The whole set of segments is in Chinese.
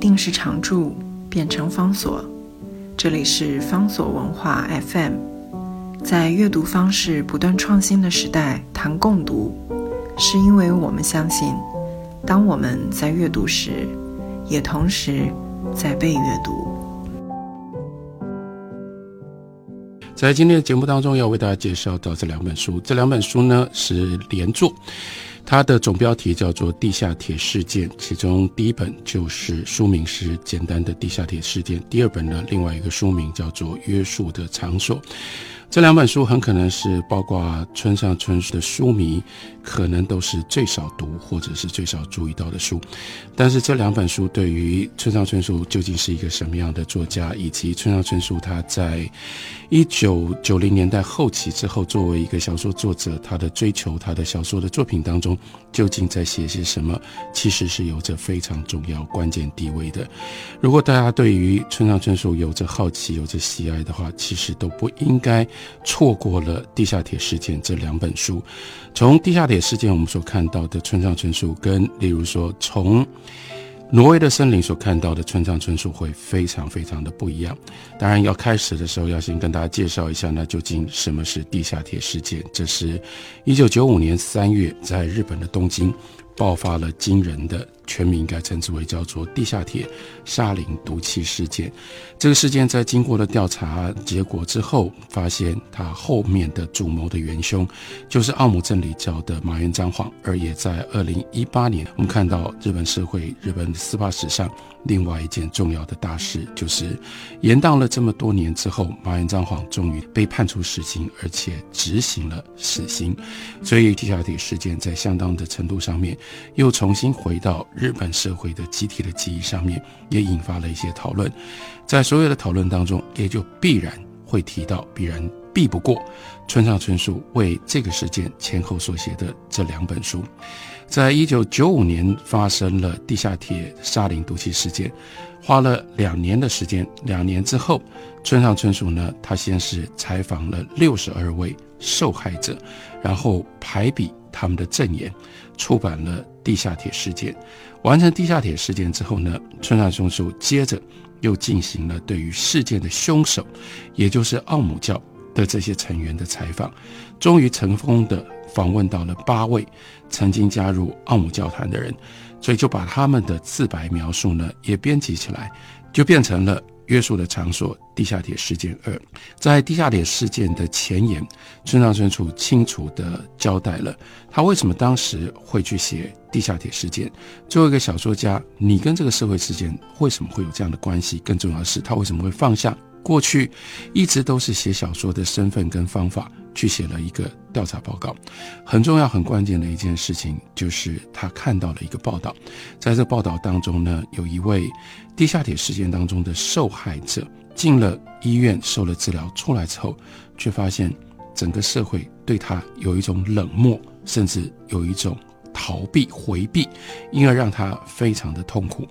定时常驻，变成方所。这里是方所文化 FM。在阅读方式不断创新的时代，谈共读，是因为我们相信，当我们在阅读时，也同时在被阅读。在今天的节目当中，要为大家介绍到这两本书。这两本书呢是连作。它的总标题叫做《地下铁事件》，其中第一本就是书名是简单的《地下铁事件》，第二本呢，另外一个书名叫做《约束的场所》。这两本书很可能是包括村上春树的书迷，可能都是最少读或者是最少注意到的书。但是这两本书对于村上春树究竟是一个什么样的作家，以及村上春树他在一九九零年代后期之后，作为一个小说作者，他的追求，他的小说的作品当中究竟在写些什么，其实是有着非常重要关键地位的。如果大家对于村上春树有着好奇、有着喜爱的话，其实都不应该。错过了《地下铁事件》这两本书。从《地下铁事件》我们所看到的村上春树，跟例如说从《挪威的森林》所看到的村上春树，会非常非常的不一样。当然，要开始的时候，要先跟大家介绍一下，那究竟什么是《地下铁事件》？这是一九九五年三月在日本的东京爆发了惊人的。全名应该称之为叫做地下铁沙林毒气事件。这个事件在经过了调查结果之后，发现他后面的主谋的元凶就是奥姆真理教的马原彰晃。而也在二零一八年，我们看到日本社会、日本司法史上另外一件重要的大事，就是延宕了这么多年之后，马原彰晃终于被判处死刑，而且执行了死刑。所以地下铁事件在相当的程度上面又重新回到。日本社会的集体的记忆上面，也引发了一些讨论。在所有的讨论当中，也就必然会提到，必然避不过村上春树为这个事件前后所写的这两本书。在一九九五年发生了地下铁沙林毒气事件，花了两年的时间。两年之后，村上春树呢，他先是采访了六十二位受害者，然后排比他们的证言，出版了《地下铁事件》。完成地下铁事件之后呢，村上春树接着又进行了对于事件的凶手，也就是奥姆教的这些成员的采访，终于成功的访问到了八位曾经加入奥姆教团的人，所以就把他们的自白描述呢也编辑起来，就变成了。约束的场所，地下铁事件二，在地下铁事件的前言，村上春树清楚地交代了他为什么当时会去写地下铁事件。作为一个小说家，你跟这个社会事件为什么会有这样的关系？更重要的是，他为什么会放下过去一直都是写小说的身份跟方法？去写了一个调查报告，很重要、很关键的一件事情就是他看到了一个报道，在这报道当中呢，有一位地下铁事件当中的受害者进了医院受了治疗，出来之后，却发现整个社会对他有一种冷漠，甚至有一种逃避、回避，因而让他非常的痛苦。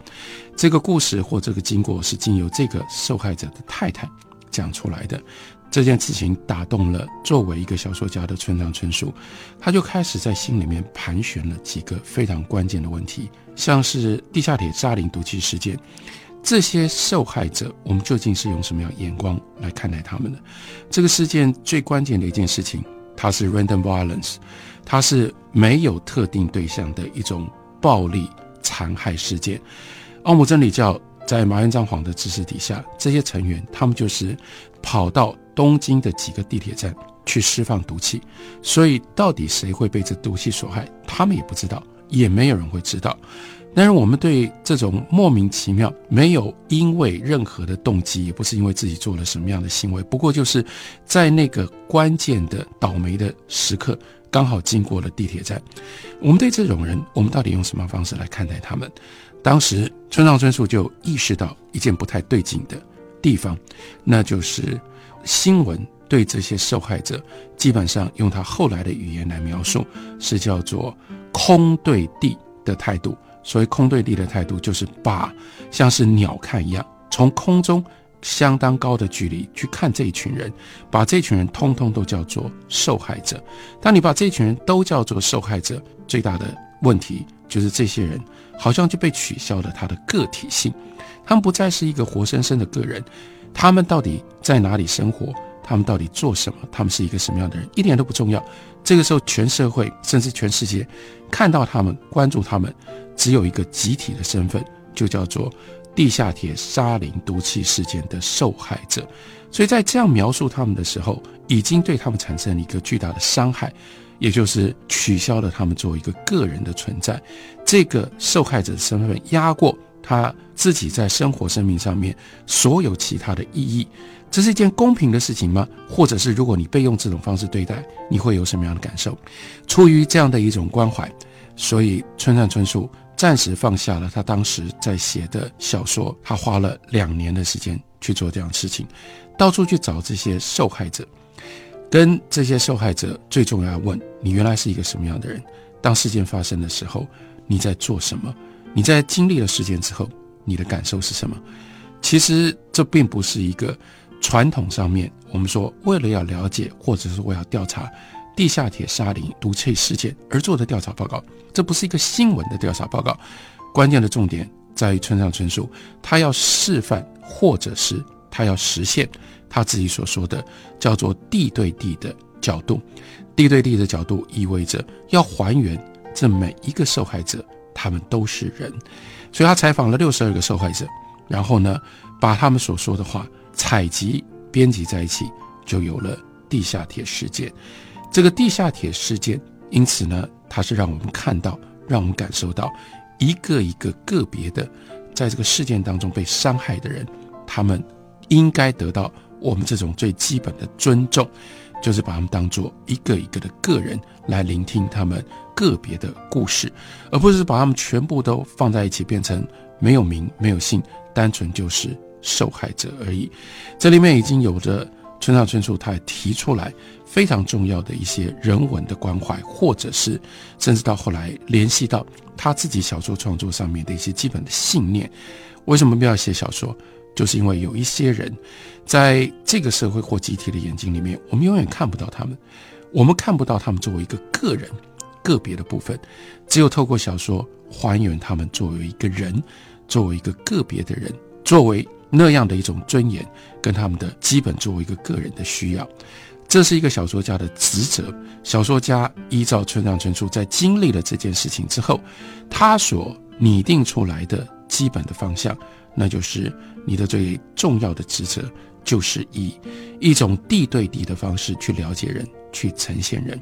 这个故事或这个经过是经由这个受害者的太太讲出来的。这件事情打动了作为一个小说家的村上春树，他就开始在心里面盘旋了几个非常关键的问题，像是地下铁沙林毒气事件，这些受害者我们究竟是用什么样眼光来看待他们的？这个事件最关键的一件事情，它是 random violence，它是没有特定对象的一种暴力残害事件。奥姆真理教在麻原彰晃的支持底下，这些成员他们就是跑到。东京的几个地铁站去释放毒气，所以到底谁会被这毒气所害，他们也不知道，也没有人会知道。但是我们对这种莫名其妙、没有因为任何的动机，也不是因为自己做了什么样的行为，不过就是在那个关键的倒霉的时刻，刚好经过了地铁站。我们对这种人，我们到底用什么方式来看待他们？当时村上春树就意识到一件不太对劲的地方，那就是。新闻对这些受害者，基本上用他后来的语言来描述，是叫做“空对地”的态度。所谓“空对地”的态度，就是把像是鸟看一样，从空中相当高的距离去看这一群人，把这群人通通都叫做受害者。当你把这群人都叫做受害者，最大的问题就是这些人好像就被取消了他的个体性，他们不再是一个活生生的个人，他们到底在哪里生活？他们到底做什么？他们是一个什么样的人？一点都不重要。这个时候，全社会甚至全世界看到他们、关注他们，只有一个集体的身份，就叫做地下铁沙林毒气事件的受害者。所以在这样描述他们的时候，已经对他们产生了一个巨大的伤害，也就是取消了他们作为一个个人的存在。这个受害者的身份压过他自己在生活生命上面所有其他的意义。这是一件公平的事情吗？或者是如果你被用这种方式对待，你会有什么样的感受？出于这样的一种关怀，所以村上春树暂时放下了他当时在写的小说，他花了两年的时间去做这样的事情，到处去找这些受害者，跟这些受害者最重要问：你原来是一个什么样的人？当事件发生的时候，你在做什么？你在经历了事件之后，你的感受是什么？其实这并不是一个。传统上面，我们说为了要了解，或者是我要调查地下铁沙林毒气事件而做的调查报告，这不是一个新闻的调查报告。关键的重点在于村上春树，他要示范，或者是他要实现他自己所说的叫做地对地的角度。地对地的角度意味着要还原这每一个受害者，他们都是人。所以他采访了六十二个受害者，然后呢，把他们所说的话。采集、编辑在一起，就有了地下铁事件。这个地下铁事件，因此呢，它是让我们看到、让我们感受到一个一个个别的，在这个事件当中被伤害的人，他们应该得到我们这种最基本的尊重，就是把他们当做一个一个的个人来聆听他们个别的故事，而不是把他们全部都放在一起，变成没有名、没有姓，单纯就是。受害者而已，这里面已经有着村上春树，他也提出来非常重要的一些人文的关怀，或者是甚至到后来联系到他自己小说创作上面的一些基本的信念。为什么不要写小说？就是因为有一些人在这个社会或集体的眼睛里面，我们永远看不到他们，我们看不到他们作为一个个人、个别的部分，只有透过小说还原他们作为一个人，作为一个个别的人，作为。那样的一种尊严，跟他们的基本作为一个个人的需要，这是一个小说家的职责。小说家依照村上春树在经历了这件事情之后，他所拟定出来的基本的方向，那就是你的最重要的职责，就是以一种地对地的方式去了解人，去呈现人。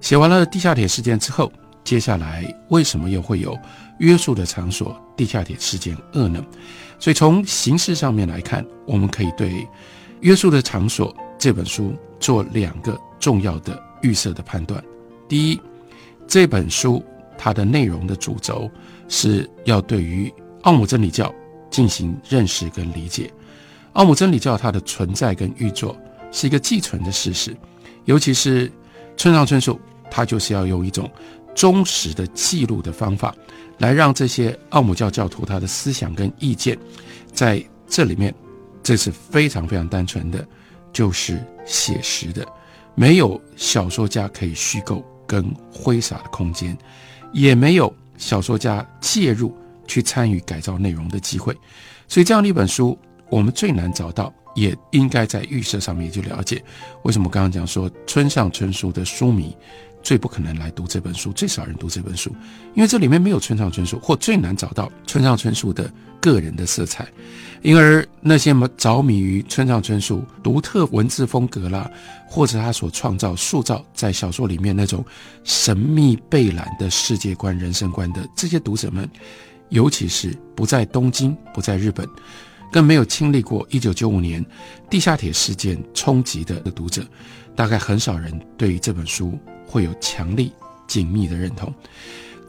写完了地下铁事件之后，接下来为什么又会有约束的场所地下铁事件二呢？所以从形式上面来看，我们可以对《约束的场所》这本书做两个重要的预设的判断。第一，这本书它的内容的主轴是要对于奥姆真理教进行认识跟理解。奥姆真理教它的存在跟运作是一个既存的事实，尤其是村上春树，他就是要用一种忠实的记录的方法。来让这些奥姆教教徒他的思想跟意见，在这里面，这是非常非常单纯的，就是写实的，没有小说家可以虚构跟挥洒的空间，也没有小说家介入去参与改造内容的机会，所以这样的一本书，我们最难找到，也应该在预设上面去了解，为什么刚刚讲说村上春树的书迷。最不可能来读这本书，最少人读这本书，因为这里面没有村上春树，或最难找到村上春树的个人的色彩。因而那些么着迷于村上春树独特文字风格啦，或者他所创造、塑造在小说里面那种神秘贝兰的世界观、人生观的这些读者们，尤其是不在东京、不在日本，更没有经历过一九九五年地下铁事件冲击的读者，大概很少人对于这本书。会有强力、紧密的认同，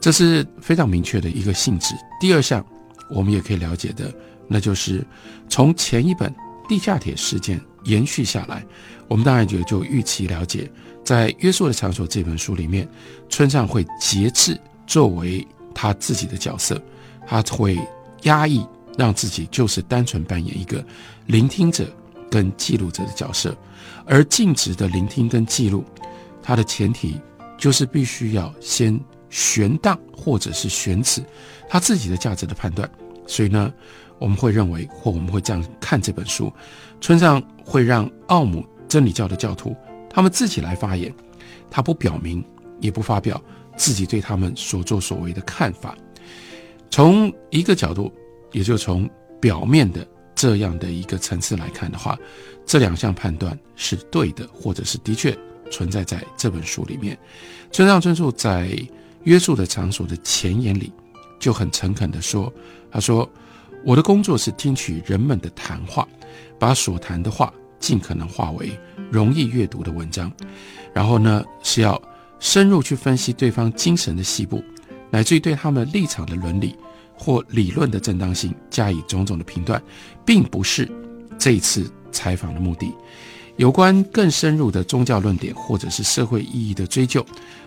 这是非常明确的一个性质。第二项，我们也可以了解的，那就是从前一本地下铁事件延续下来，我们当然就就预期了解，在《约束的场所》这本书里面，村上会节制作为他自己的角色，他会压抑让自己就是单纯扮演一个聆听者跟记录者的角色，而尽职的聆听跟记录。它的前提就是必须要先悬荡或者是悬此他自己的价值的判断。所以呢，我们会认为或我们会这样看这本书，村上会让奥姆真理教的教徒他们自己来发言，他不表明也不发表自己对他们所作所为的看法。从一个角度，也就从表面的这样的一个层次来看的话，这两项判断是对的，或者是的确存在在这本书里面。村上春树在约束的场所的前言里就很诚恳地说：“他说，我的工作是听取人们的谈话，把所谈的话尽可能化为容易阅读的文章，然后呢是要深入去分析对方精神的细部。”乃至于对他们立场的伦理或理论的正当性加以种种的评断，并不是这一次采访的目的。有关更深入的宗教论点或者是社会意义的追究，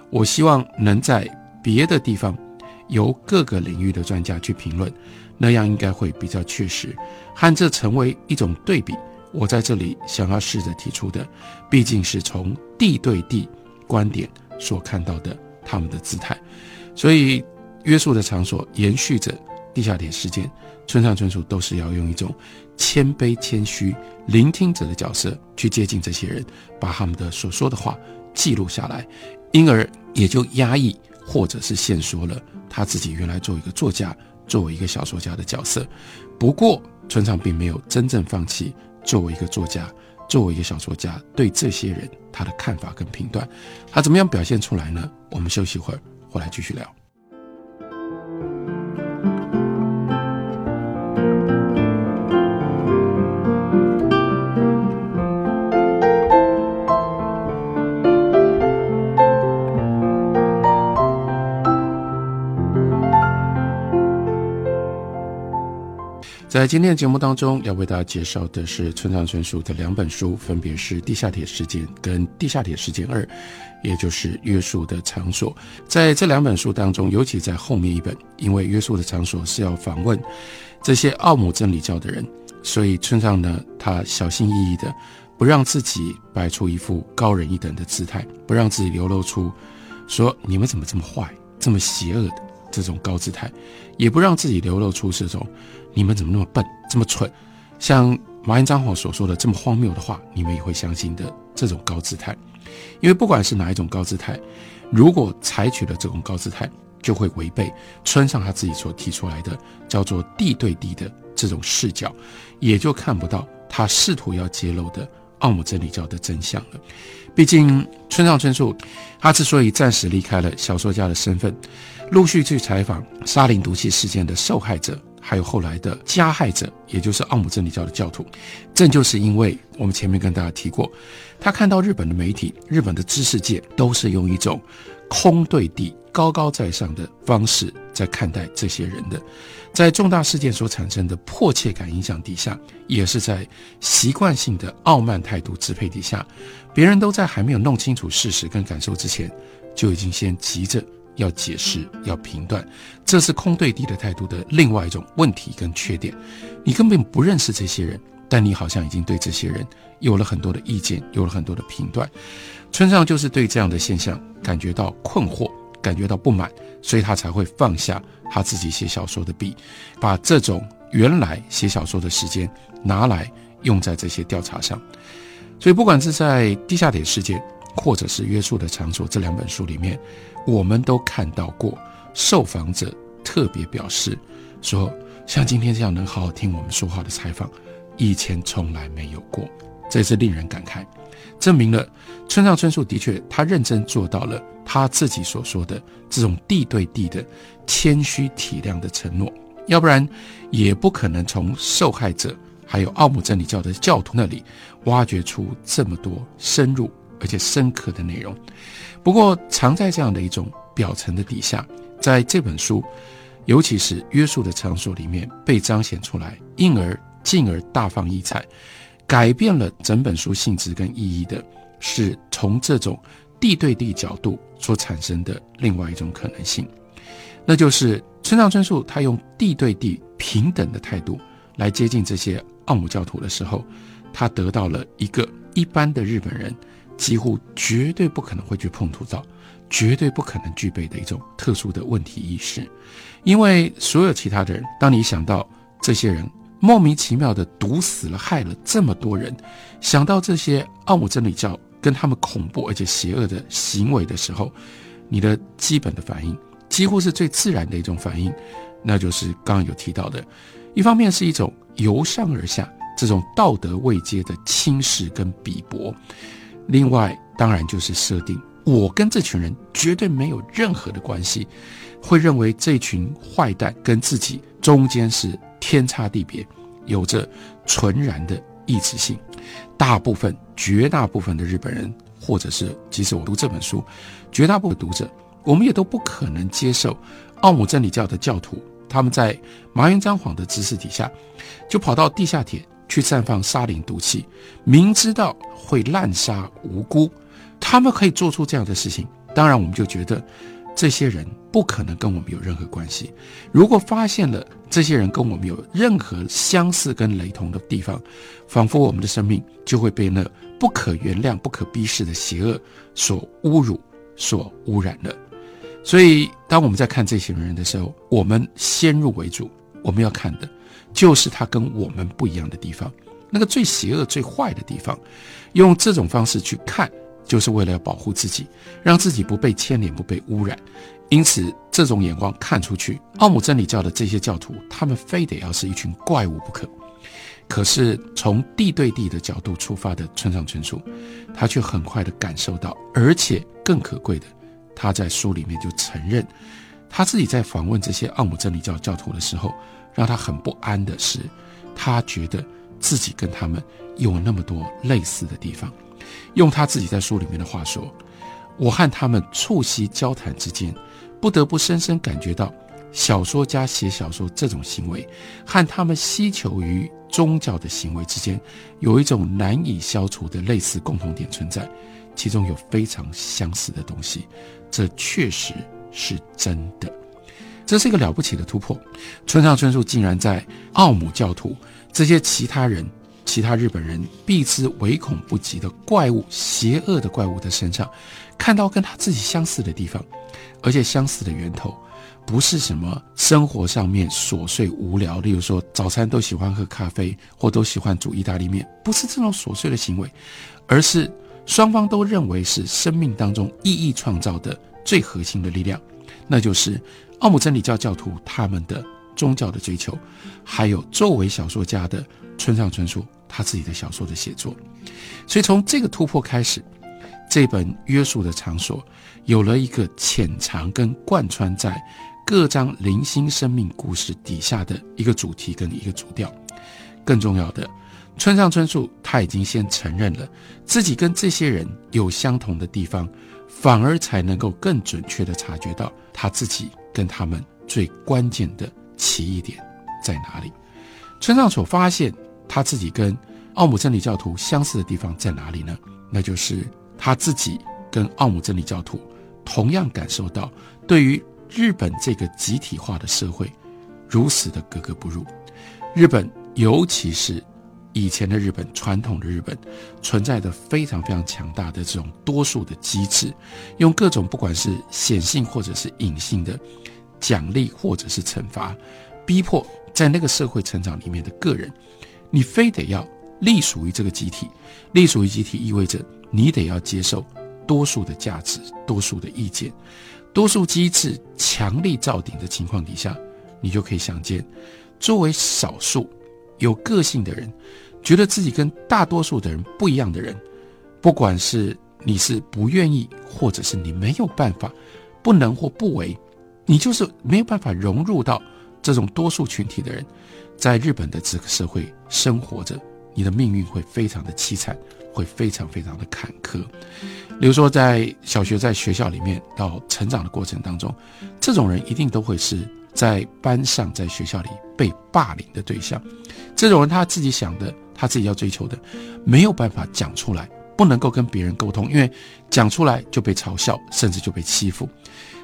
我希望能在别的地方由各个领域的专家去评论，那样应该会比较确实。和这成为一种对比，我在这里想要试着提出的，毕竟是从地对地观点所看到的他们的姿态。所以，约束的场所延续着地下铁事件，村上春树都是要用一种谦卑、谦虚、聆听者的角色去接近这些人，把他们的所说的话记录下来，因而也就压抑或者是限缩了他自己原来作为一个作家、作为一个小说家的角色。不过，村上并没有真正放弃作为一个作家、作为一个小说家对这些人他的看法跟评断。他怎么样表现出来呢？我们休息一会儿。回来继续聊。在今天的节目当中，要为大家介绍的是村上春树的两本书，分别是《地下铁事件》跟《地下铁事件二》，也就是约束的场所。在这两本书当中，尤其在后面一本，因为约束的场所是要访问这些奥姆真理教的人，所以村上呢，他小心翼翼的不让自己摆出一副高人一等的姿态，不让自己流露出说你们怎么这么坏、这么邪恶的这种高姿态，也不让自己流露出这种。你们怎么那么笨，这么蠢？像马英张火所说的这么荒谬的话，你们也会相信的这种高姿态？因为不管是哪一种高姿态，如果采取了这种高姿态，就会违背村上他自己所提出来的叫做地对地的这种视角，也就看不到他试图要揭露的奥姆真理教的真相了。毕竟村上春树他之所以暂时离开了小说家的身份，陆续去采访沙林毒气事件的受害者。还有后来的加害者，也就是奥姆真理教的教徒，正就是因为我们前面跟大家提过，他看到日本的媒体、日本的知识界都是用一种空对地、高高在上的方式在看待这些人的，在重大事件所产生的迫切感影响底下，也是在习惯性的傲慢态度支配底下，别人都在还没有弄清楚事实跟感受之前，就已经先急着。要解释，要评断，这是空对地的态度的另外一种问题跟缺点。你根本不认识这些人，但你好像已经对这些人有了很多的意见，有了很多的评断。村上就是对这样的现象感觉到困惑，感觉到不满，所以他才会放下他自己写小说的笔，把这种原来写小说的时间拿来用在这些调查上。所以，不管是在地下铁事件，或者是约束的场所这两本书里面。我们都看到过，受访者特别表示说，像今天这样能好好听我们说话的采访，以前从来没有过，这是令人感慨，证明了村上春树的确他认真做到了他自己所说的这种地对地的谦虚体谅的承诺，要不然也不可能从受害者还有奥姆真理教的教徒那里挖掘出这么多深入而且深刻的内容。不过，藏在这样的一种表层的底下，在这本书，尤其是约束的场所里面被彰显出来，因而进而大放异彩，改变了整本书性质跟意义的，是从这种地对地角度所产生的另外一种可能性，那就是村上春树他用地对地平等的态度来接近这些奥姆教徒的时候，他得到了一个一般的日本人。几乎绝对不可能会去碰土灶，绝对不可能具备的一种特殊的问题意识。因为所有其他的人，当你想到这些人莫名其妙的毒死了、害了这么多人，想到这些奥姆真理教跟他们恐怖而且邪恶的行为的时候，你的基本的反应几乎是最自然的一种反应，那就是刚刚有提到的，一方面是一种由上而下这种道德位阶的轻视跟鄙薄，另外当然就是设定我跟这群人绝对没有任何的关系。会认为这群坏蛋跟自己中间是天差地别，有着纯然的异质性。大部分、绝大部分的日本人，或者是即使我读这本书，绝大部分读者，我们也都不可能接受奥姆真理教的教徒，他们在麻原彰晃的指示底下，就跑到地下铁去绽放沙林毒气，明知道会滥杀无辜，他们可以做出这样的事情。当然，我们就觉得。这些人不可能跟我们有任何关系。如果发现了这些人跟我们有任何相似跟雷同的地方，仿佛我们的生命就会被那不可原谅、不可逼视的邪恶所侮辱、所污染了。所以，当我们在看这些人的时候，我们先入为主，我们要看的就是他跟我们不一样的地方，那个最邪恶、最坏的地方。用这种方式去看。就是为了要保护自己，让自己不被牵连、不被污染，因此这种眼光看出去，奥姆真理教的这些教徒，他们非得要是一群怪物不可。可是从地对地的角度出发的村上春树，他却很快的感受到，而且更可贵的，他在书里面就承认，他自己在访问这些奥姆真理教教徒的时候，让他很不安的是，他觉得自己跟他们有那么多类似的地方。用他自己在书里面的话说：“我和他们促膝交谈之间，不得不深深感觉到，小说家写小说这种行为，和他们希求于宗教的行为之间，有一种难以消除的类似共同点存在，其中有非常相似的东西。这确实是真的。这是一个了不起的突破。村上春树竟然在奥姆教徒这些其他人。”其他日本人避之唯恐不及的怪物、邪恶的怪物的身上，看到跟他自己相似的地方，而且相似的源头，不是什么生活上面琐碎无聊，例如说早餐都喜欢喝咖啡，或都喜欢煮意大利面，不是这种琐碎的行为，而是双方都认为是生命当中意义创造的最核心的力量，那就是奥姆真理教教徒他们的宗教的追求，还有作为小说家的村上春树。他自己的小说的写作，所以从这个突破开始，这本约束的场所有了一个潜藏跟贯穿在各张零星生命故事底下的一个主题跟一个主调。更重要的，村上春树他已经先承认了自己跟这些人有相同的地方，反而才能够更准确的察觉到他自己跟他们最关键的奇异点在哪里。村上所发现。他自己跟奥姆真理教徒相似的地方在哪里呢？那就是他自己跟奥姆真理教徒同样感受到，对于日本这个集体化的社会如此的格格不入。日本，尤其是以前的日本，传统的日本，存在着非常非常强大的这种多数的机制，用各种不管是显性或者是隐性的奖励或者是惩罚，逼迫在那个社会成长里面的个人。你非得要隶属于这个集体，隶属于集体意味着你得要接受多数的价值、多数的意见、多数机制强力照顶的情况底下，你就可以想见，作为少数有个性的人，觉得自己跟大多数的人不一样的人，不管是你是不愿意，或者是你没有办法、不能或不为，你就是没有办法融入到这种多数群体的人。在日本的这个社会生活着，你的命运会非常的凄惨，会非常非常的坎坷。比如说，在小学在学校里面到成长的过程当中，这种人一定都会是在班上在学校里被霸凌的对象。这种人他自己想的，他自己要追求的，没有办法讲出来，不能够跟别人沟通，因为讲出来就被嘲笑，甚至就被欺负。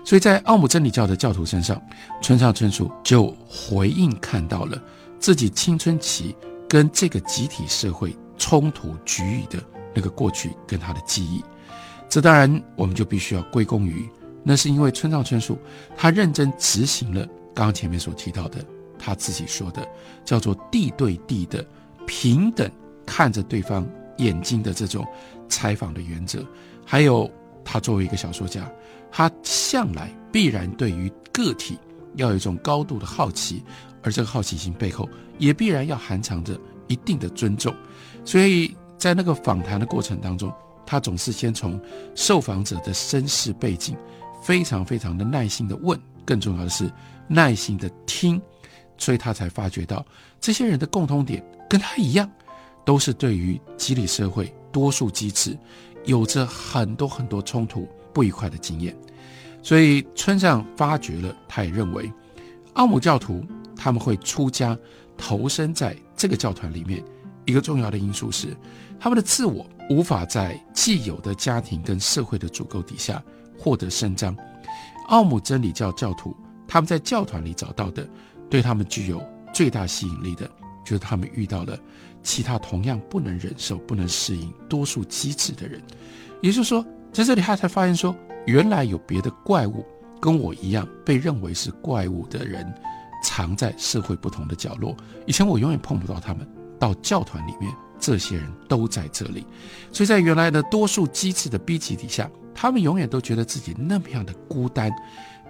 所以在奥姆真理教的教徒身上，村上春树就回应看到了。自己青春期跟这个集体社会冲突局域的那个过去跟他的记忆。这当然我们就必须要归功于，那是因为村上春树他认真执行了刚刚前面所提到的他自己说的叫做地对地的平等看着对方眼睛的这种采访的原则，还有他作为一个小说家，他向来必然对于个体要有一种高度的好奇，而这个好奇心背后也必然要含藏着一定的尊重，所以在那个访谈的过程当中。他总是先从受访者的身世背景，非常非常的耐心的问，更重要的是耐心的听，所以他才发觉到这些人的共通点跟他一样，都是对于激励社会多数机制有着很多很多冲突不愉快的经验。所以村上发觉了，他也认为奥姆教徒他们会出家投身在这个教团里面，一个重要的因素是他们的自我。无法在既有的家庭跟社会的足够底下获得伸张。奥姆真理教教徒他们在教团里找到的，对他们具有最大吸引力的，就是他们遇到了其他同样不能忍受、不能适应多数机制的人。也就是说，在这里他才发现说，原来有别的怪物跟我一样被认为是怪物的人，藏在社会不同的角落。以前我永远碰不到他们，到教团里面。这些人都在这里，所以在原来的多数机制的逼急底下，他们永远都觉得自己那么样的孤单，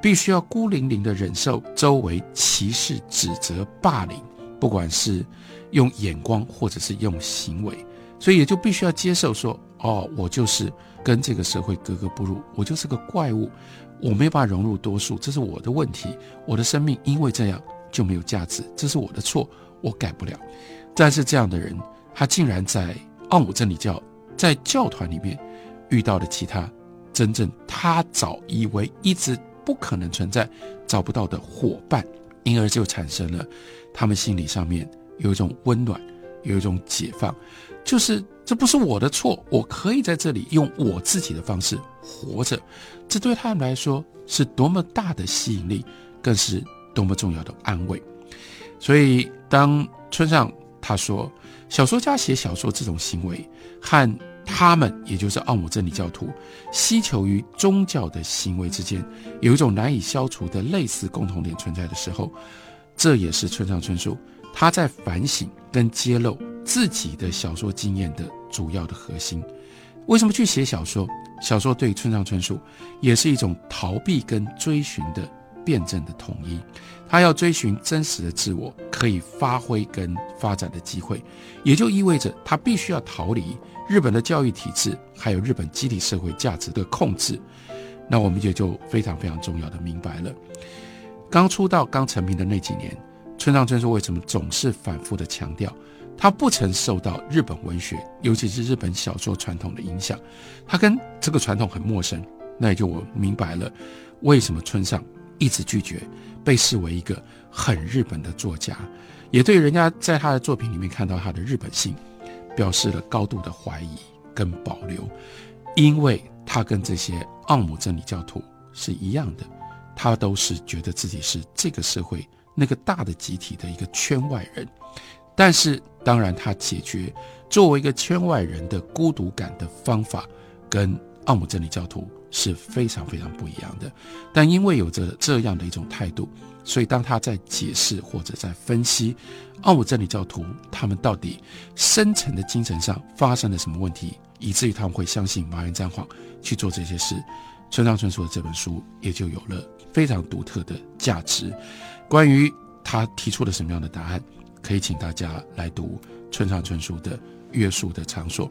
必须要孤零零的忍受周围歧视、指责、霸凌，不管是用眼光或者是用行为，所以也就必须要接受说：哦，我就是跟这个社会格格不入，我就是个怪物，我没办法融入多数，这是我的问题，我的生命因为这样就没有价值，这是我的错，我改不了。但是这样的人。他竟然在奥姆真理教在教团里面遇到了其他真正他早以为一直不可能存在、找不到的伙伴，因而就产生了他们心理上面有一种温暖，有一种解放，就是这不是我的错，我可以在这里用我自己的方式活着，这对他们来说是多么大的吸引力，更是多么重要的安慰。所以当村上他说。小说家写小说这种行为，和他们，也就是奥姆真理教徒，希求于宗教的行为之间，有一种难以消除的类似共同点存在的时候，这也是村上春树他在反省跟揭露自己的小说经验的主要的核心。为什么去写小说？小说对村上春树也是一种逃避跟追寻的。辩证的统一，他要追寻真实的自我可以发挥跟发展的机会，也就意味着他必须要逃离日本的教育体制，还有日本集体社会价值的控制。那我们也就非常非常重要的明白了，刚出道刚成名的那几年，村上春树为什么总是反复的强调，他不曾受到日本文学，尤其是日本小说传统的影响，他跟这个传统很陌生。那也就我明白了，为什么村上。一直拒绝被视为一个很日本的作家，也对人家在他的作品里面看到他的日本性，表示了高度的怀疑跟保留，因为他跟这些奥姆真理教徒是一样的，他都是觉得自己是这个社会那个大的集体的一个圈外人，但是当然他解决作为一个圈外人的孤独感的方法，跟奥姆真理教徒。是非常非常不一样的，但因为有着这样的一种态度，所以当他在解释或者在分析奥姆真理教徒他们到底深层的精神上发生了什么问题，以至于他们会相信马原战谎去做这些事，村上春树的这本书也就有了非常独特的价值。关于他提出了什么样的答案，可以请大家来读村上春树的《约束的场所》。